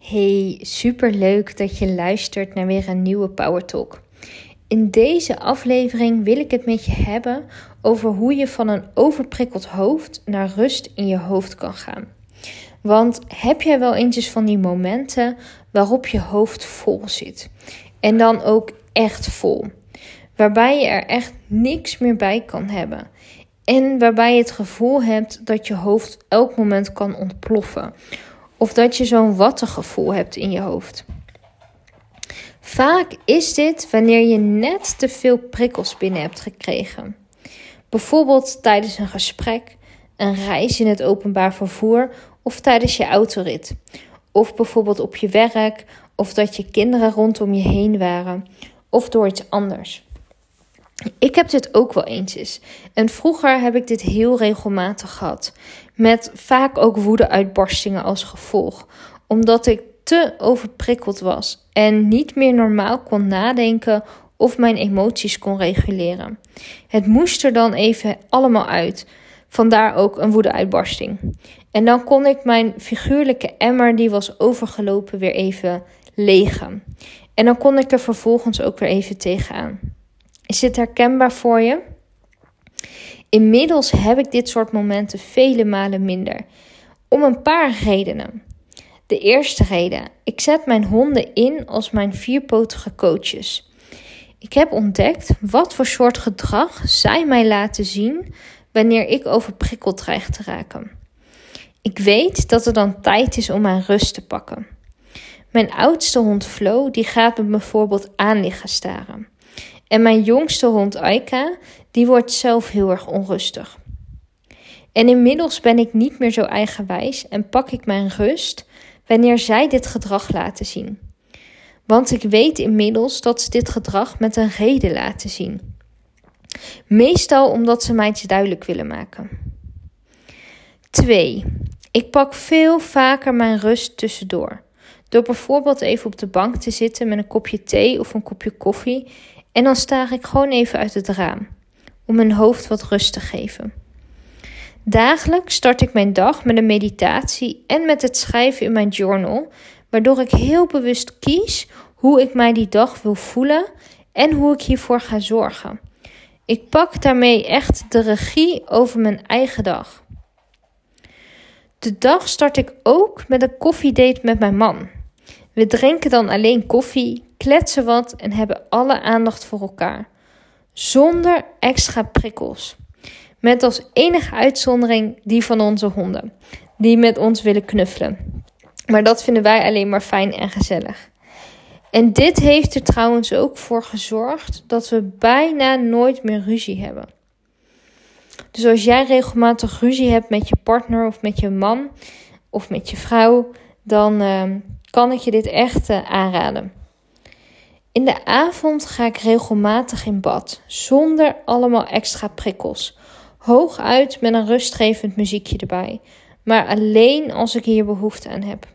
Hey, super leuk dat je luistert naar weer een nieuwe Power Talk. In deze aflevering wil ik het met je hebben over hoe je van een overprikkeld hoofd naar rust in je hoofd kan gaan. Want heb jij wel eens van die momenten waarop je hoofd vol zit? En dan ook echt vol. Waarbij je er echt niks meer bij kan hebben. En waarbij je het gevoel hebt dat je hoofd elk moment kan ontploffen of dat je zo'n wattengevoel hebt in je hoofd. Vaak is dit wanneer je net te veel prikkels binnen hebt gekregen. Bijvoorbeeld tijdens een gesprek, een reis in het openbaar vervoer of tijdens je autorit. Of bijvoorbeeld op je werk of dat je kinderen rondom je heen waren of door iets anders. Ik heb dit ook wel eens. En vroeger heb ik dit heel regelmatig gehad. Met vaak ook woede-uitbarstingen als gevolg. Omdat ik te overprikkeld was en niet meer normaal kon nadenken of mijn emoties kon reguleren. Het moest er dan even allemaal uit. Vandaar ook een woede-uitbarsting. En dan kon ik mijn figuurlijke emmer, die was overgelopen, weer even legen. En dan kon ik er vervolgens ook weer even tegenaan. Is dit herkenbaar voor je? Inmiddels heb ik dit soort momenten vele malen minder. Om een paar redenen. De eerste reden: ik zet mijn honden in als mijn vierpotige coaches. Ik heb ontdekt wat voor soort gedrag zij mij laten zien wanneer ik overprikkeld dreig te raken. Ik weet dat het dan tijd is om mijn rust te pakken. Mijn oudste hond Flo die gaat me bijvoorbeeld aan liggen staren. En mijn jongste hond Aika, die wordt zelf heel erg onrustig. En inmiddels ben ik niet meer zo eigenwijs en pak ik mijn rust wanneer zij dit gedrag laten zien. Want ik weet inmiddels dat ze dit gedrag met een reden laten zien. Meestal omdat ze mij iets duidelijk willen maken. 2. Ik pak veel vaker mijn rust tussendoor. Door bijvoorbeeld even op de bank te zitten met een kopje thee of een kopje koffie en dan staar ik gewoon even uit het raam om mijn hoofd wat rust te geven. Dagelijks start ik mijn dag met een meditatie en met het schrijven in mijn journal, waardoor ik heel bewust kies hoe ik mij die dag wil voelen en hoe ik hiervoor ga zorgen. Ik pak daarmee echt de regie over mijn eigen dag. De dag start ik ook met een koffiedate met mijn man. We drinken dan alleen koffie, kletsen wat en hebben alle aandacht voor elkaar. Zonder extra prikkels. Met als enige uitzondering die van onze honden, die met ons willen knuffelen. Maar dat vinden wij alleen maar fijn en gezellig. En dit heeft er trouwens ook voor gezorgd dat we bijna nooit meer ruzie hebben. Dus als jij regelmatig ruzie hebt met je partner of met je man of met je vrouw, dan uh, kan ik je dit echt uh, aanraden. In de avond ga ik regelmatig in bad, zonder allemaal extra prikkels. Hooguit met een rustgevend muziekje erbij, maar alleen als ik hier behoefte aan heb.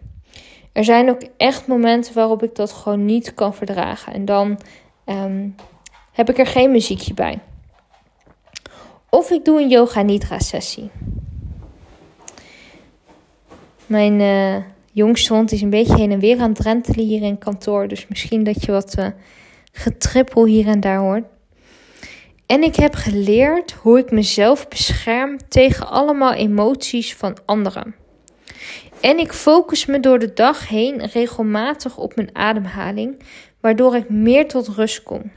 Er zijn ook echt momenten waarop ik dat gewoon niet kan verdragen en dan um, heb ik er geen muziekje bij. Of ik doe een yoga nidra sessie. Mijn uh, jongste is een beetje heen en weer aan het rentelen hier in kantoor. Dus misschien dat je wat uh, getrippel hier en daar hoort. En ik heb geleerd hoe ik mezelf bescherm tegen allemaal emoties van anderen. En ik focus me door de dag heen regelmatig op mijn ademhaling, waardoor ik meer tot rust kom.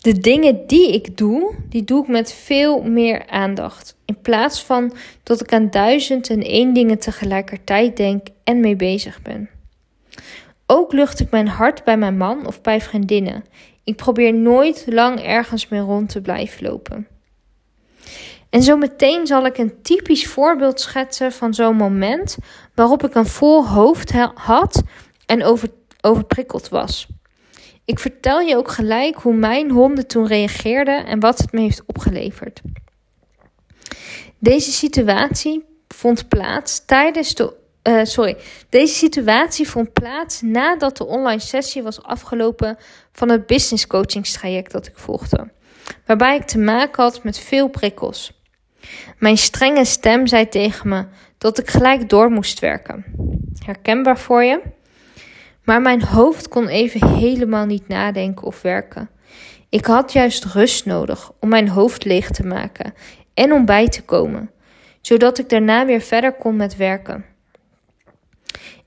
De dingen die ik doe, die doe ik met veel meer aandacht. In plaats van dat ik aan duizend en één dingen tegelijkertijd denk en mee bezig ben. Ook lucht ik mijn hart bij mijn man of bij vriendinnen. Ik probeer nooit lang ergens meer rond te blijven lopen. En zo meteen zal ik een typisch voorbeeld schetsen van zo'n moment waarop ik een vol hoofd had en over, overprikkeld was. Ik vertel je ook gelijk hoe mijn honden toen reageerden en wat het me heeft opgeleverd. Deze situatie vond plaats tijdens de. Uh, sorry, deze situatie vond plaats nadat de online sessie was afgelopen van het business coachingstraject dat ik volgde, waarbij ik te maken had met veel prikkels. Mijn strenge stem zei tegen me dat ik gelijk door moest werken. Herkenbaar voor je? Maar mijn hoofd kon even helemaal niet nadenken of werken. Ik had juist rust nodig om mijn hoofd leeg te maken en om bij te komen, zodat ik daarna weer verder kon met werken.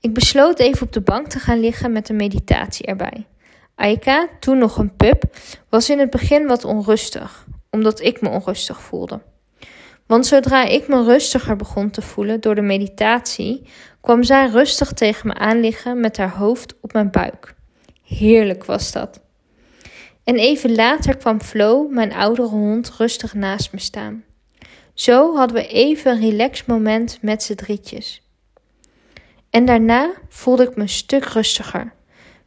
Ik besloot even op de bank te gaan liggen met een meditatie erbij. Aika, toen nog een pup, was in het begin wat onrustig, omdat ik me onrustig voelde. Want zodra ik me rustiger begon te voelen door de meditatie, kwam zij rustig tegen me aanliggen met haar hoofd op mijn buik. Heerlijk was dat. En even later kwam Flo, mijn oudere hond, rustig naast me staan. Zo hadden we even een relax moment met z'n drietjes. En daarna voelde ik me een stuk rustiger.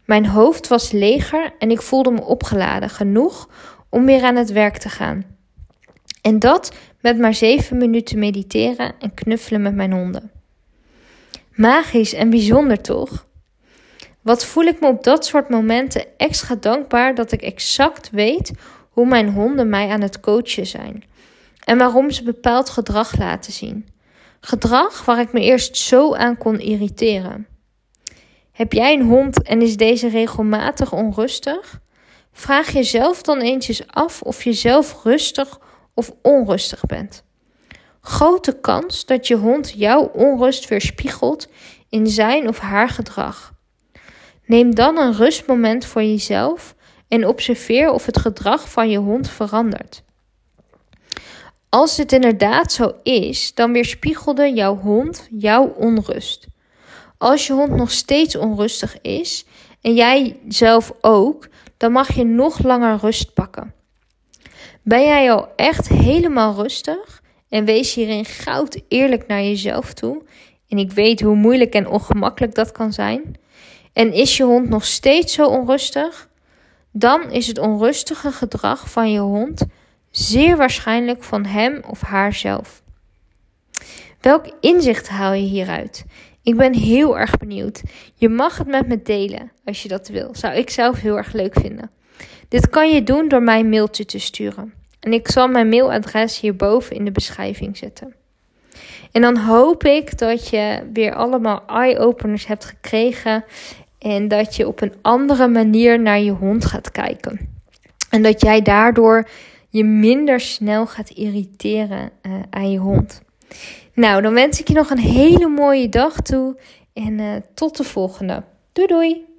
Mijn hoofd was leger en ik voelde me opgeladen genoeg om weer aan het werk te gaan. En dat met maar zeven minuten mediteren en knuffelen met mijn honden. Magisch en bijzonder toch? Wat voel ik me op dat soort momenten extra dankbaar dat ik exact weet hoe mijn honden mij aan het coachen zijn en waarom ze bepaald gedrag laten zien. Gedrag waar ik me eerst zo aan kon irriteren. Heb jij een hond en is deze regelmatig onrustig? Vraag jezelf dan eens af of je zelf rustig of onrustig bent. Grote kans dat je hond jouw onrust weerspiegelt in zijn of haar gedrag. Neem dan een rustmoment voor jezelf en observeer of het gedrag van je hond verandert. Als dit inderdaad zo is, dan weerspiegelde jouw hond jouw onrust. Als je hond nog steeds onrustig is en jij zelf ook, dan mag je nog langer rust pakken. Ben jij al echt helemaal rustig en wees hierin goud eerlijk naar jezelf toe? En ik weet hoe moeilijk en ongemakkelijk dat kan zijn. En is je hond nog steeds zo onrustig? Dan is het onrustige gedrag van je hond zeer waarschijnlijk van hem of haarzelf. Welk inzicht haal je hieruit? Ik ben heel erg benieuwd. Je mag het met me delen als je dat wil. Zou ik zelf heel erg leuk vinden. Dit kan je doen door mij een mailtje te sturen. En ik zal mijn mailadres hierboven in de beschrijving zetten. En dan hoop ik dat je weer allemaal eye-openers hebt gekregen. En dat je op een andere manier naar je hond gaat kijken. En dat jij daardoor je minder snel gaat irriteren uh, aan je hond. Nou, dan wens ik je nog een hele mooie dag toe en uh, tot de volgende. Doei doei!